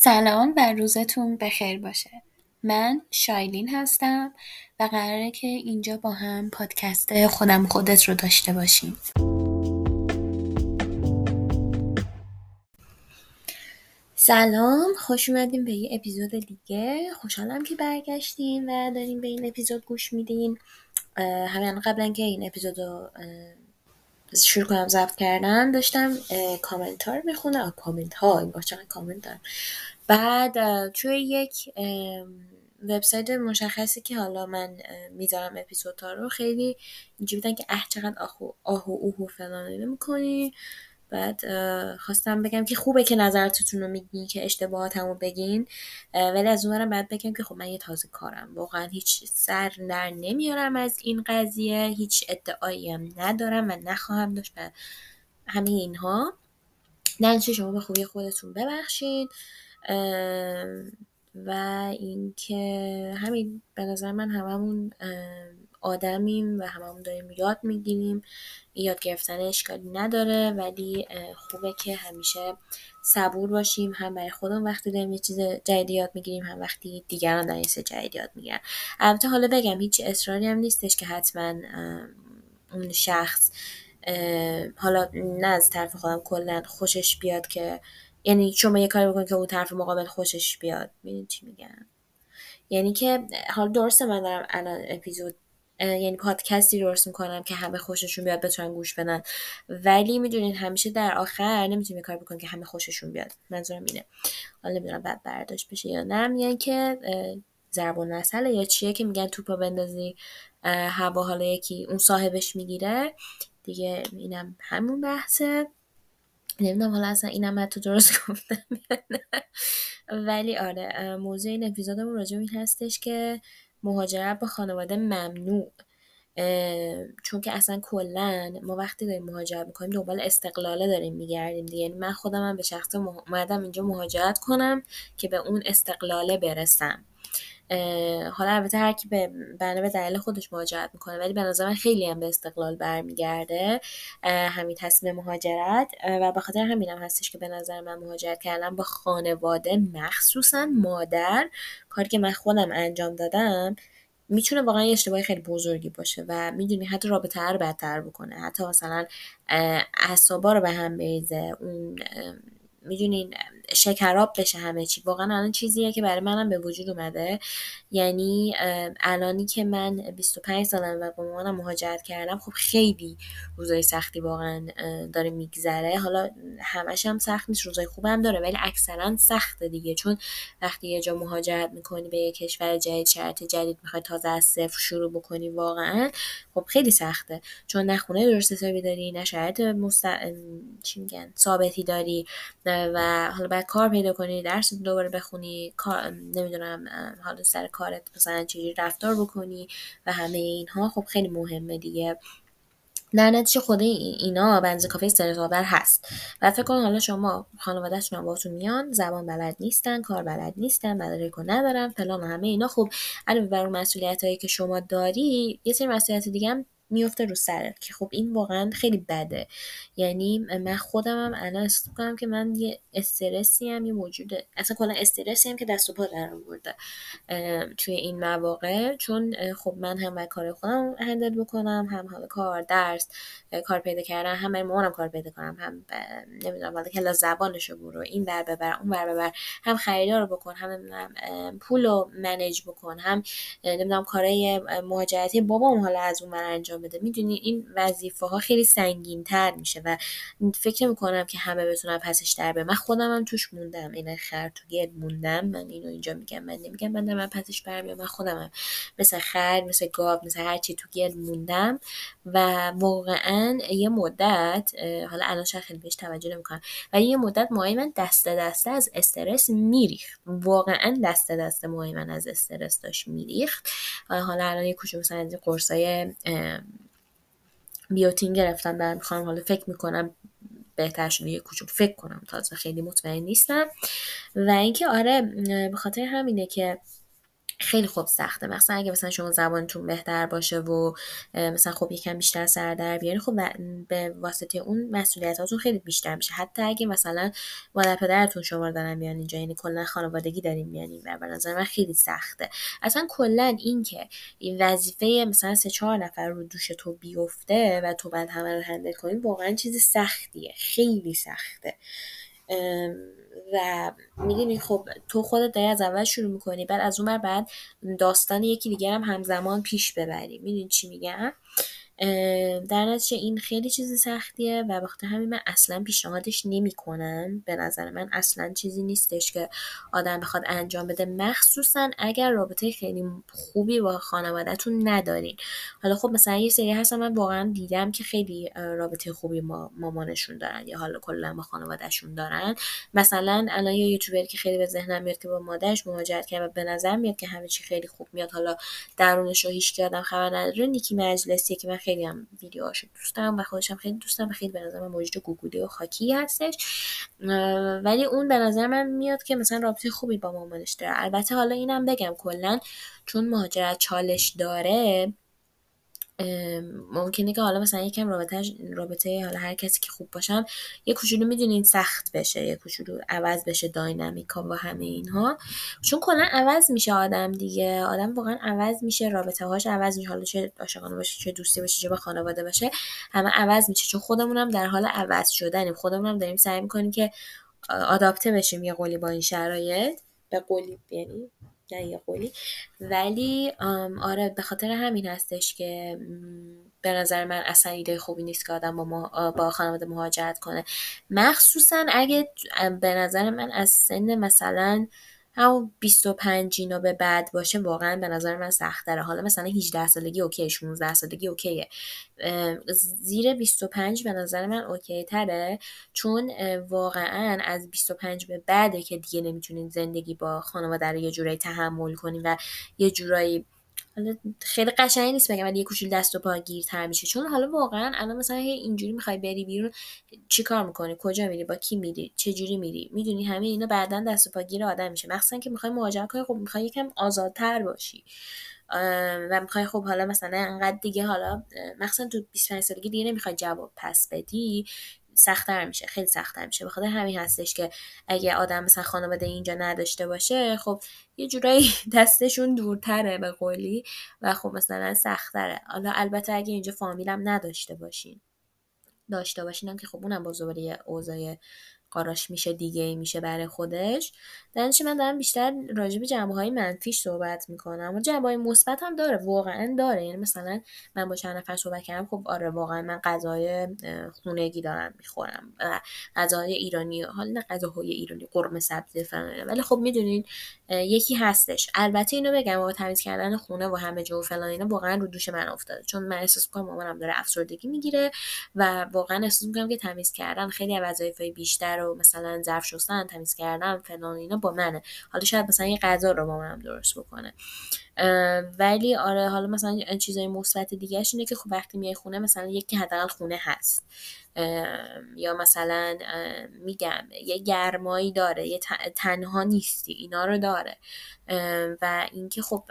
سلام و روزتون بخیر باشه. من شایلین هستم و قراره که اینجا با هم پادکست خودم خودت رو داشته باشیم. سلام خوش اومدیم به یه اپیزود دیگه. خوشحالم که برگشتین و داریم به این اپیزود گوش میدین. همین قبلا که این اپیزود رو شروع کنم ضبط کردن داشتم کامنت ها رو می‌خونه کامنت ها این چقدر کامنت دارم. بعد توی یک وبسایت مشخصی که حالا من می‌ذارم اپیزودها رو خیلی اینجوری بودن که اه چقدر آهو آهو اوهو فلان می‌کنی. بعد خواستم بگم که خوبه که نظرتون رو میگین که اشتباهاتمو بگین ولی از اونورم بعد بگم که خب من یه تازه کارم. واقعا هیچ سر در نمیارم از این قضیه هیچ ادعایی هم ندارم و نخواهم داشت و همه اینها. ننشه شما به خوبی خودتون ببخشید. و اینکه همین به نظر من هممون آدمیم و هممون داریم یاد می‌گیریم. یاد گرفتن اشکالی نداره ولی خوبه که همیشه صبور باشیم. هم برای خودمون وقتی داریم یه چیز جدید یاد می‌گیریم هم وقتی دیگران دارن یه جدید یاد می‌گیرن. البته حالا بگم هیچ اصراری هم نیستش که حتما اون شخص حالا نه از طرف خودم کلا خوشش بیاد که یعنی شما یه کاری بکنید که اون طرف مقابل خوشش بیاد. ببینید چی میگن یعنی که حالا درسته من دارم الان اپیزود یعنی پادکستی درست می‌کنم که همه خوششون بیاد بتونن گوش بدن. ولی می‌دونین همیشه در آخر نمی‌تونیم کار بکنیم که همه خوششون بیاد. منظورم اینه. حالا نمی‌دونم بعد برداشت بشه یا نه. میگن که ضرب المثل یا چیه که میگن توپا بندازی هوا حالا یکی اون صاحبش می‌گیره. دیگه اینم همون بحثه. نمی‌دونم حالا اصلا اینم تو درست گفتم ولی آره موضوع این اپیزودمون راجع این هستش که مهاجرت با خانواده ممنوع. چون که اصلا کلا ما وقتی داریم مهاجرت می‌کنیم دنبال استقلاله داریم میگردیم دیگه. یعنی من خودم هم به شخص اومدم اینجا مهاجرت کنم که به اون استقلاله برسم. حالا البته هر کی به بنا به دلیل خودش مهاجرت می‌کنه ولی به نظر من خیلی هم به استقلال برمیگرده همین تصمیم مهاجرت و به خاطر همینم هم هستش که به نظر من مهاجرت کردم با خانواده مخصوصا مادر کاری که من خودم انجام دادم می‌تونه واقعا یه اشتباه خیلی بزرگی باشه و می‌دونی حتی رابطه رو بدتر بکنه حتی مثلا اعصابا رو به هم بریزه اون می‌دونین شکراب بشه همه چی. واقعا الان چیزیه که برای منم به وجود اومده. یعنی الانی که من 25 سالم و با مامانم مهاجرت کردم خب خیلی روزای سختی واقعا داره میگذره. حالا همش هم سخت نیست روزای خوبم داره ولی اکثرا سخته دیگه. چون وقتی یه جا مهاجرت می‌کنی به یه کشور جدید شرط جدید می‌خوای تازه از صفر شروع بکنی واقعا خب خیلی سخته. چون نه خونه درست حسابی داری نه شرط مست... چی میگن ثابتی داری و حالا باید کار پیدا کنی درس دوباره بخونی کار نمی‌دونم حالا سر کارت مثلا چجوری رفتار بکنی و همه اینها خب خیلی مهمه دیگه. در نتیجه خود اینا بنز کافه استرس هست. و فکر کن حالا شما خانوادهتون باهاتون میان زبان بلد نیستن کار بلد نیستن مدارک ندارن فلان همه اینا. خب علاوه بر اون مسئولیت هایی که شما داری یه سری مسئولیت دیگه هم میفته رو سرت که خب این واقعا خیلی بده. یعنی من خودم هم الان احساس کنم که من یه استرسی هم یه موجوده اصلا کلا استرسی هم که دست و پا در آورده توی این مواقع. چون خب من هم کار خودم هندل بکنم هم حالا کار درس کار پیدا کردن هم مامانم کار پیدا کنم هم نمی‌دونم حالا کلا زبانشو برو این بر ببر اون بر ببر هم خریدار رو بکن هم پول رو منیج بکن هم نمی‌دونم کارهای مهاجرتی بابام حالا از اون من انجام بده. می‌دونی این وظیفه ها خیلی سنگین تر میشه و فکر می‌کنم که همه بتونن پسش در به من خودم هم توش موندم. این خر تو گل موندم. من اینو اینجا میگم من نمیگم. من من پسش برمیام من خودم هم مثل خر مثل گاو مثل هرچی تو گل موندم و واقعا یه مدت حالا الان شاید خیلی بهش توجه نمی‌کنم ولی یه مدت ماهی من دسته دسته از استرس میریخت. واقعا دسته دسته ماهی من از استرس داشت میریخت. حالا الان یه کوچه مثلا از قرصای بیوتین گرفتم برم می‌خوام حالا فکر می‌کنم بهتر شده یه کوچولو فکر کنم تازه خیلی مطمئن نیستم. و اینکه آره به خاطر همینه که خیلی خوب سخته. مثلا اگه مثلا شما زبانتون بهتر باشه و مثلا خب یکم بیشتر سر در بیاری خب به واسطه اون مسئولیتاتون خیلی بیشتر میشه. حتی اگه مثلا مادر پدرتون شما دارن میان اینجا یعنی کلا خانوادگی داریم میان و به نظر من خیلی سخته. اصلا کلا این که این وظیفه مثلا سه چهار نفر رو دوش تو بیفته و تو بعد همه رو هندل کنی واقعا چیز سختیه. خیلی سخته. و می‌دونی خب تو خودت داری از اول شروع می‌کنی بعد از اون بعد داستان یکی دیگر هم همزمان پیش ببری. می‌دونی چی میگم؟ در نتیجه این خیلی چیزی سختیه و وقتی همین من اصلا پیشنهادش نمی‌کنم. به نظر من اصلا چیزی نیستش که آدم بخواد انجام بده. مخصوصا اگر رابطه خیلی خوبی با خانوادهتون ندارین. حالا خب مثلا یه سری هستن من واقعا دیدم که خیلی رابطه خوبی ما مامانشون دارن یا حالا کلا با خانوادهشون دارن. مثلا الان یه یوتیوبری که خیلی به ذهنم میاد که با مادرش مهاجرت کرد و به نظر میاد که همه چی خیلی خوب میاد. حالا درونش رو هیچ آدم خبر نداره. نیکی مجلسی که من خیلی هم ویدیوهاشو دوست دارم و خودشم خیلی دوست دارم خیلی به نظر من موجود گوگولی و خاکی هستش. ولی اون به نظر من میاد که مثلا رابطه خوبی با مامانش داره. البته حالا اینم بگم کلا چون مهاجرت چالش داره ممکنه که حالا مثلا یکم رابطه رابطه حالا هر کسی که خوب باشم یه کوچولو می‌دونین سخت بشه یه کوچولو عوض بشه داینامیکا و همه اینها. چون کلا عوض میشه آدم دیگه. آدم واقعا عوض میشه رابطه هاش عوض میشه. حالا چه عاشقانه باشه چه دوستی باشه چه با خانواده باشه همه عوض میشه. چون خودمونم در حال عوض شدنیم. خودمونم داریم سعی می‌کنیم که آداپته بشیم یه قولی با این شرایط. به قولی یعنی نه یه قولی ولی آره به خاطر همین هستش که به نظر من اصلا ایده خوبی نیست که آدم با, با خانواده مهاجرت کنه. مخصوصا اگه به نظر من از سن مثلا همون 25 اینا به بعد باشه واقعا به نظر من سختره حالا مثلا 18 سالگی اوکی 16 سالگی اوکیه. زیر 25 به نظر من اوکی تره چون واقعا از 25 به بعده که دیگه نمی‌تونین زندگی با خانواده رو یه جورایی تحمل کنین و یه جورایی حالا خیلی قشنگی نیست بگم ولی یه کوچول دست و پا گیرتر میشه. چون حالا واقعا الان مثلا اینجوری می‌خوای بری بیرون چیکار می‌کنی؟ کجا میری؟ با کی میری؟ چه جوری میری؟ می‌دونی همه اینا بعدا دست و پا گیر آدم میشه. مخصوصا که می‌خوای مهاجرت کنی خب می‌خوای یکم آزادتر باشی. و می‌خوای خب حالا مثلا انقدر دیگه حالا مخصوصا تو 25 سالگی دیگه نمی‌خوای جواب پس بدی. سختتر میشه خیلی سختتر میشه. بخاطر همین هستش که اگه آدم مثلا خانواده اینجا نداشته باشه خب یه جورایی دستشون دورتره به قولی و خب مثلا سختره حالا البته اگه اینجا فامیلم نداشته باشین داشته باشین که خب اونم با زبری اوضاع قاراش میشه دیگه میشه برای خودش. درنچه من دارم بیشتر راجع به جنبه های منفیش صحبت می‌کنم. و جنبه های مثبت هم داره واقعا داره. یعنی مثلا من با چند نفر صحبت کردم خب آره واقعا من غذای خونگی دارم می‌خورم غذاهای ایرانی حالا نه غذاهای ایرانی قرمه سبزی فلان ولی خب می‌دونین یکی هستش. البته اینو بگم با تمیز کردن خونه و همه جو فلان اینا واقعا رو دوش من افتاده. چون من احساس می‌کنم مامانم داره افسردگی می‌گیره و واقعا احساس می‌کنم که تمیز کردن خیلی از وظایفای بیشتر و مثلا ظرف شستن تمیز کردن فلان اینا با منه. حالا شاید مثلا یه غذا رو مامانم درست بکنه. ولی آره حالا مثلا چیزای مثبت دیگه اینه که خب وقتی میای خونه مثلا یکی حداقل خونه هست. یا مثلا میگم یه گرمایی داره یه تنها نیستی اینا رو داره. و اینکه خب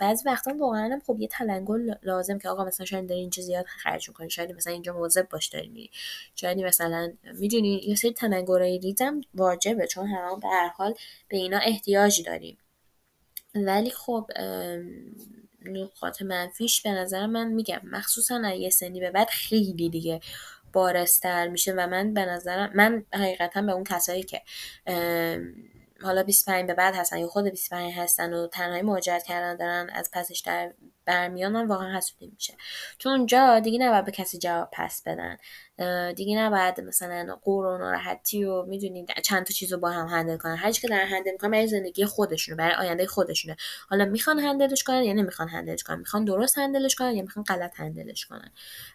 بعضی وقتا واقعا خب یه تلنگل لازم که آقا مثلا شاید داری اینجا زیاد خرج می‌کنی شاید مثلا اینجا موظف باش داری میری. شاید مثلا می‌دونی یه سری تلنگرای ریزم واجبه چون همه به هر حال به اینا احتیاجی داریم. ولی خب نقاط منفیش به نظر من میگم مخصوصا یه سنی به بعد خیلی دیگه بارستر میشه و من به نظرم من حقیقتا به اون کسایی که حالا 25 به بعد هستن یا خود 25 هستن و تنهایی مهاجرت کردن دارن از پسش در برمیان من واقعا حسودی میشه. چون اونجا دیگه نباید به کسی جواب پس بدن. دیگه نباید مثلا قور و ناراحتی و می‌دونید چند تا چیز با هم هندل کنن. هر که دارن هندل می‌کنن برای زندگی خودشونه برای آینده خودشونه. حالا می‌خوان هندلش کنن یا نمی‌خوان هندلش کنن؟ می‌خوان درست هندلش کنن یا می‌خوان غلط هندلش کنن؟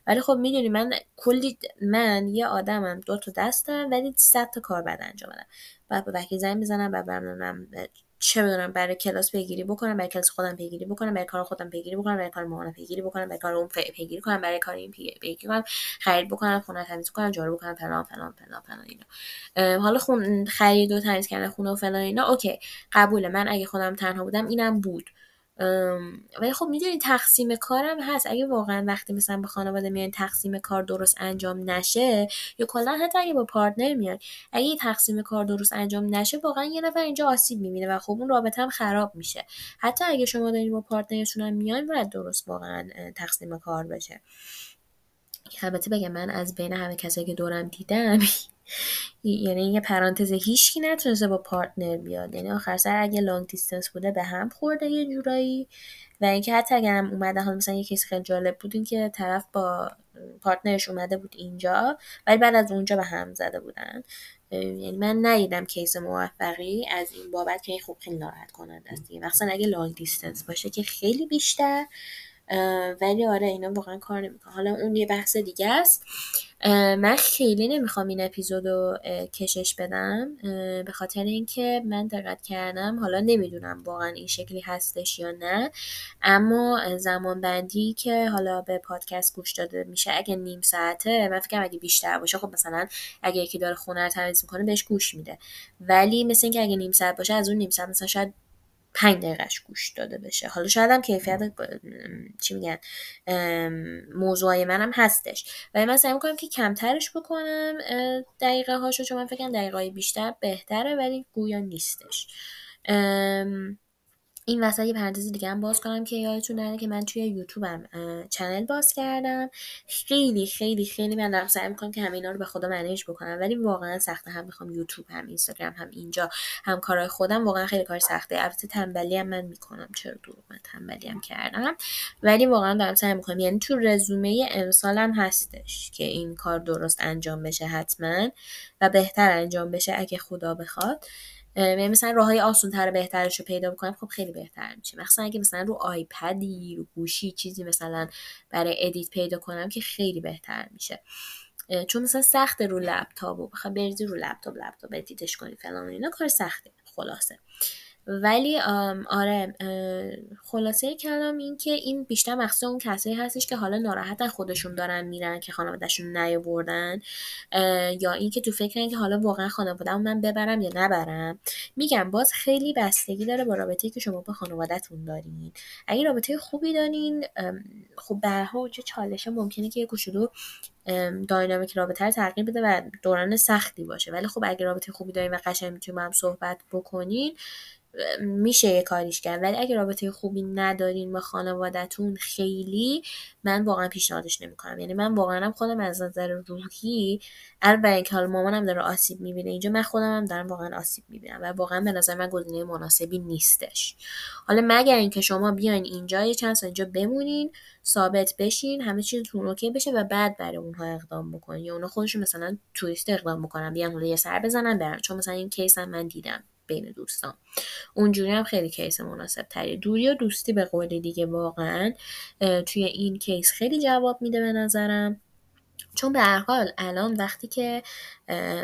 ولی خب می‌دونی من کلی من یه آدمم دو تا دستم ولی صد تا کار بعد انجام بدم. بعد به وکیل زنگ می‌زنم و برنامه چه بدونم برای کلاس پیگیری بکنم برای کلاس خودم پیگیری بکنم برای کار خودم پیگیری بکنم برای کار مامانم پیگیری بکنم برای کار اون پیگیری کنم برای کار این پیگیری کنم خرید بکنم خونه تمیز کنم جارو بکنم فلان فلان فلان فلان اینا. حالا خون خرید و تمیز کردن خونه و فلان اینا اوکی قبوله. من اگه خودم تنها بودم اینم بود. ولی خب می‌دونی تقسیم کارم هست. اگه واقعا وقتی مثلا به خانواده میان تقسیم کار درست انجام نشه یا کلا حتی اگه با پارتنر میان اگه تقسیم کار درست انجام نشه واقعا یه نفر اینجا آسیب می‌بینه و خب اون رابطه هم خراب میشه. حتی اگه شما دارین با پارتنرتون هم میان باید درست واقعا تقسیم کار بشه. البته بگم من از بین همه کسایی که دورم دیدم یعنی یه پرانتز هیچکی نتونسته با partner بیاد. یعنی آخر سر اگه long distance بوده به هم خورده یه جورایی. و اینکه حتی اگر هم اومده حالا مثلا یه case خیلی جالب بود این که طرف با partner ش اومده بود اینجا ولی بعد از اونجا به هم زده بودن. یعنی من ندیدم case موفقی از این بابت که خوب خیلی ناراحت کننده است. دیگه مثلا اگه long distance باشه که خیلی بیشتر ولی آره اینا واقعا کار نمی‌کنه حالا اون یه بحث دیگه است. من خیلی نمی‌خوام این اپیزود رو کشش بدم به خاطر اینکه من دقت کردم. حالا نمی‌دونم واقعا این شکلی هستش یا نه. اما زمان بندی که حالا به پادکست گوش داده میشه اگه نیم ساعته من فکرم اگه بیشتر باشه خب مثلا اگه یکی داره خونه رو تمیز می‌کنه بهش گوش میده. ولی مثل اینکه اگه نیم ساعت باشه از اون نیم ساعت مثلا شاید پنج دقیقهش گوش داده بشه. حالا شاید هم کیفیت چی میگن موضوعی منم هستش. ولی من سعی می‌کنم که کمترش بکنم دقیقه هاشو چون من فکرم دقیقه بیشتر بهتره ولی گویا نیستش. این وسط یه پرانتز دیگه هم باز کنم که یادتون نره که من توی یوتیوبم چنل باز کردم. خیلی خیلی خیلی من دارم سعی می‌کنم که همه اینا رو به خدا منیج بکنم. ولی واقعا سخته. هم می‌خوام یوتیوب هم اینستاگرام هم اینجا هم کارهای خودم. واقعا خیلی کار سخته. البته تنبلی هم من می‌کنم. چرا دروغ من تنبلی هم کردم. ولی واقعا دارم سعی می‌کنم. یعنی تو resolution امسالم هستش که این کار درست انجام بشه حتما و بهتر انجام بشه اگه خدا بخواد. مثلا راه های آسون تر بهترش رو پیدا بکنم خب خیلی بهتر میشه. مخصوصا اگه مثلا رو آیپدی رو گوشی چیزی مثلا برای edit پیدا کنم که خیلی بهتر میشه. چون مثلا سخت رو لپتاپ و بخوای بریزی رو لپتاپ لپتاپ edit ش کنی فلان اینا کار سخته. خلاصه. ولی آره خلاصه کلام این که این بیشتر مخصوص اون کسایی هستش که حالا ناراحتن خودشون دارن میرن که خانوادهشون نیاوردن یا اینکه تو فکرن که حالا واقعا خانواده من ببرم یا نبرم. میگم باز خیلی بستگی داره با رابطه که شما با خانوادهتون دارین. اگه رابطه خوبی دارین خب برها چه چالشه ممکنه که یه کوچولو داینامیک رابطه رو تغییر بده و دوران سختی باشه. ولی خب اگه رابطه خوبی دارین و قشنگ می‌تونیم هم صحبت بکنین میشه یه کاریش کرد. ولی اگه رابطه خوبی ندارین با خانوادهتون خیلی من واقعا پیشنهادش نمی‌کنم. یعنی من واقعا خودم از نظر روحی البته اینکه حالا مامانم داره آسیب می‌بینه اینجا من خودم هم دارم واقعا آسیب می‌بینم و واقعا به نظر من گزینه مناسبی نیستش. حالا مگر اینکه شما بیاین اینجا یه چند سال اینجا بمونین ثابت بشین همه چیزتون اوکی بشه و بعد برای اونها اقدام بکنین. یا اونها خودشون مثلا توریست اقدام بکنن بیان حالا یه سر بزنن برن. چون مثلا این کیس هم من دیدم. بین دوستان. اونجوری هم خیلی case مناسب تری دوری و دوستی به قول دیگه واقعا توی این case خیلی جواب میده به نظرم. چون به هر حال الان وقتی که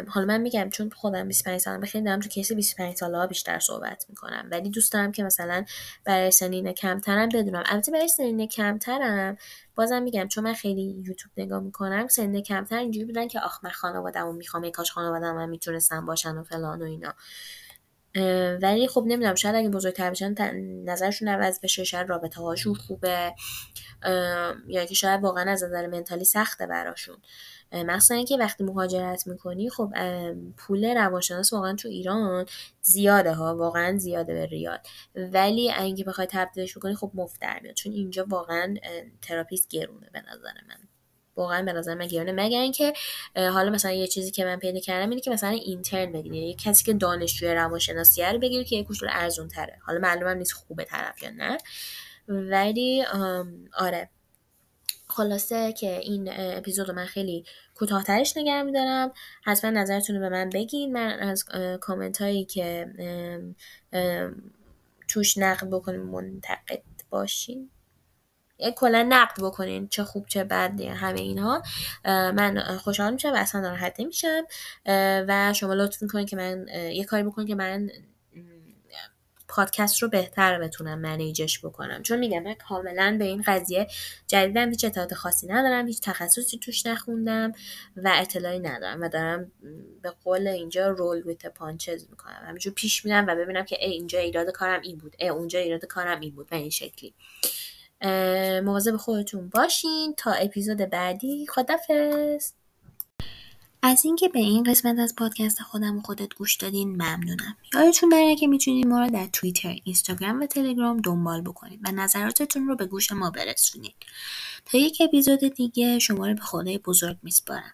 حالا من میگم چون خودم 25 سالم خیلی دارم تو case 25 ساله ها بیشتر صحبت می‌کنم. ولی دوست دارم که مثلا برای سنین کمترم بدونم. البته برای سنین کمترم بازم میگم چون من خیلی یوتیوب نگاه می‌کنم سنین کمتر اینجوری بودن که آخ من خانواده‌مو می‌خوام کاش خانواده‌م هم می‌تونستم باشن و فلان و اینا. ولی خب نمی‌دونم شاید اگه بزرگتر بشن نظرشون عوض بشه شاید رابطه هاشون خوبه. یا که شاید واقعا از نظر mentally سخته براشون. مثلا اینکه وقتی مهاجرت می‌کنی خب پول روانشناس واقعا تو ایران زیاده ها واقعا زیاده به ریال. ولی اگه بخوای تبدیلش بکنی خب مفت در میاد. چون اینجا واقعا therapist گرونه به نظر من. واقعا به نظر من گرونه مگر اینکه حالا مثلا یه چیزی که من پیدا کردم اینه که مثلا intern بگیری. یه کسی که دانشجوی روانشناسی رو بگیری که یه کوچولو ارزون تره حالا معلومم نیست خوبه طرف یا نه. ولی آره. خلاصه که این اپیزود من خیلی کوتاهترش نگه میدارم. حتما نظرتون رو به من بگین. من از کامنت هایی که توش نقد بکنیم منتقد باشین. کلا نقد بکنین چه خوب چه بد همه اینها. من خوشحال میشم و اصلا ناراحت نمیشم. و شما لطف می‌کنین که من یه کاری بکنین که من پادکست رو بهتر بتونم منیجش بکنم. چون میگم من کاملا به این قضیه جدیدم هیچ اطلاعات خاصی ندارم هیچ تخصصی توش نخوندم و اطلاعی ندارم و دارم به قول اینجا رول ویت پانچز می‌کنم. همینجور پیش میرم و ببینم که ای اینجا ایراد کارم این بود ای اونجا ایراد کارم این بود به این شکلی. مواظب خودتون باشین. تا اپیزود بعدی خدافظ از اینکه به این قسمت از پادکست خودم و خودت گوش دادین ممنونم. یادتون نره که می‌تونید ما رو در توییتر اینستاگرام و تلگرام دنبال بکنید و نظراتتون رو به گوش ما برسونید تا یک اپیزود دیگه شما رو به خدای بزرگ میسپارم.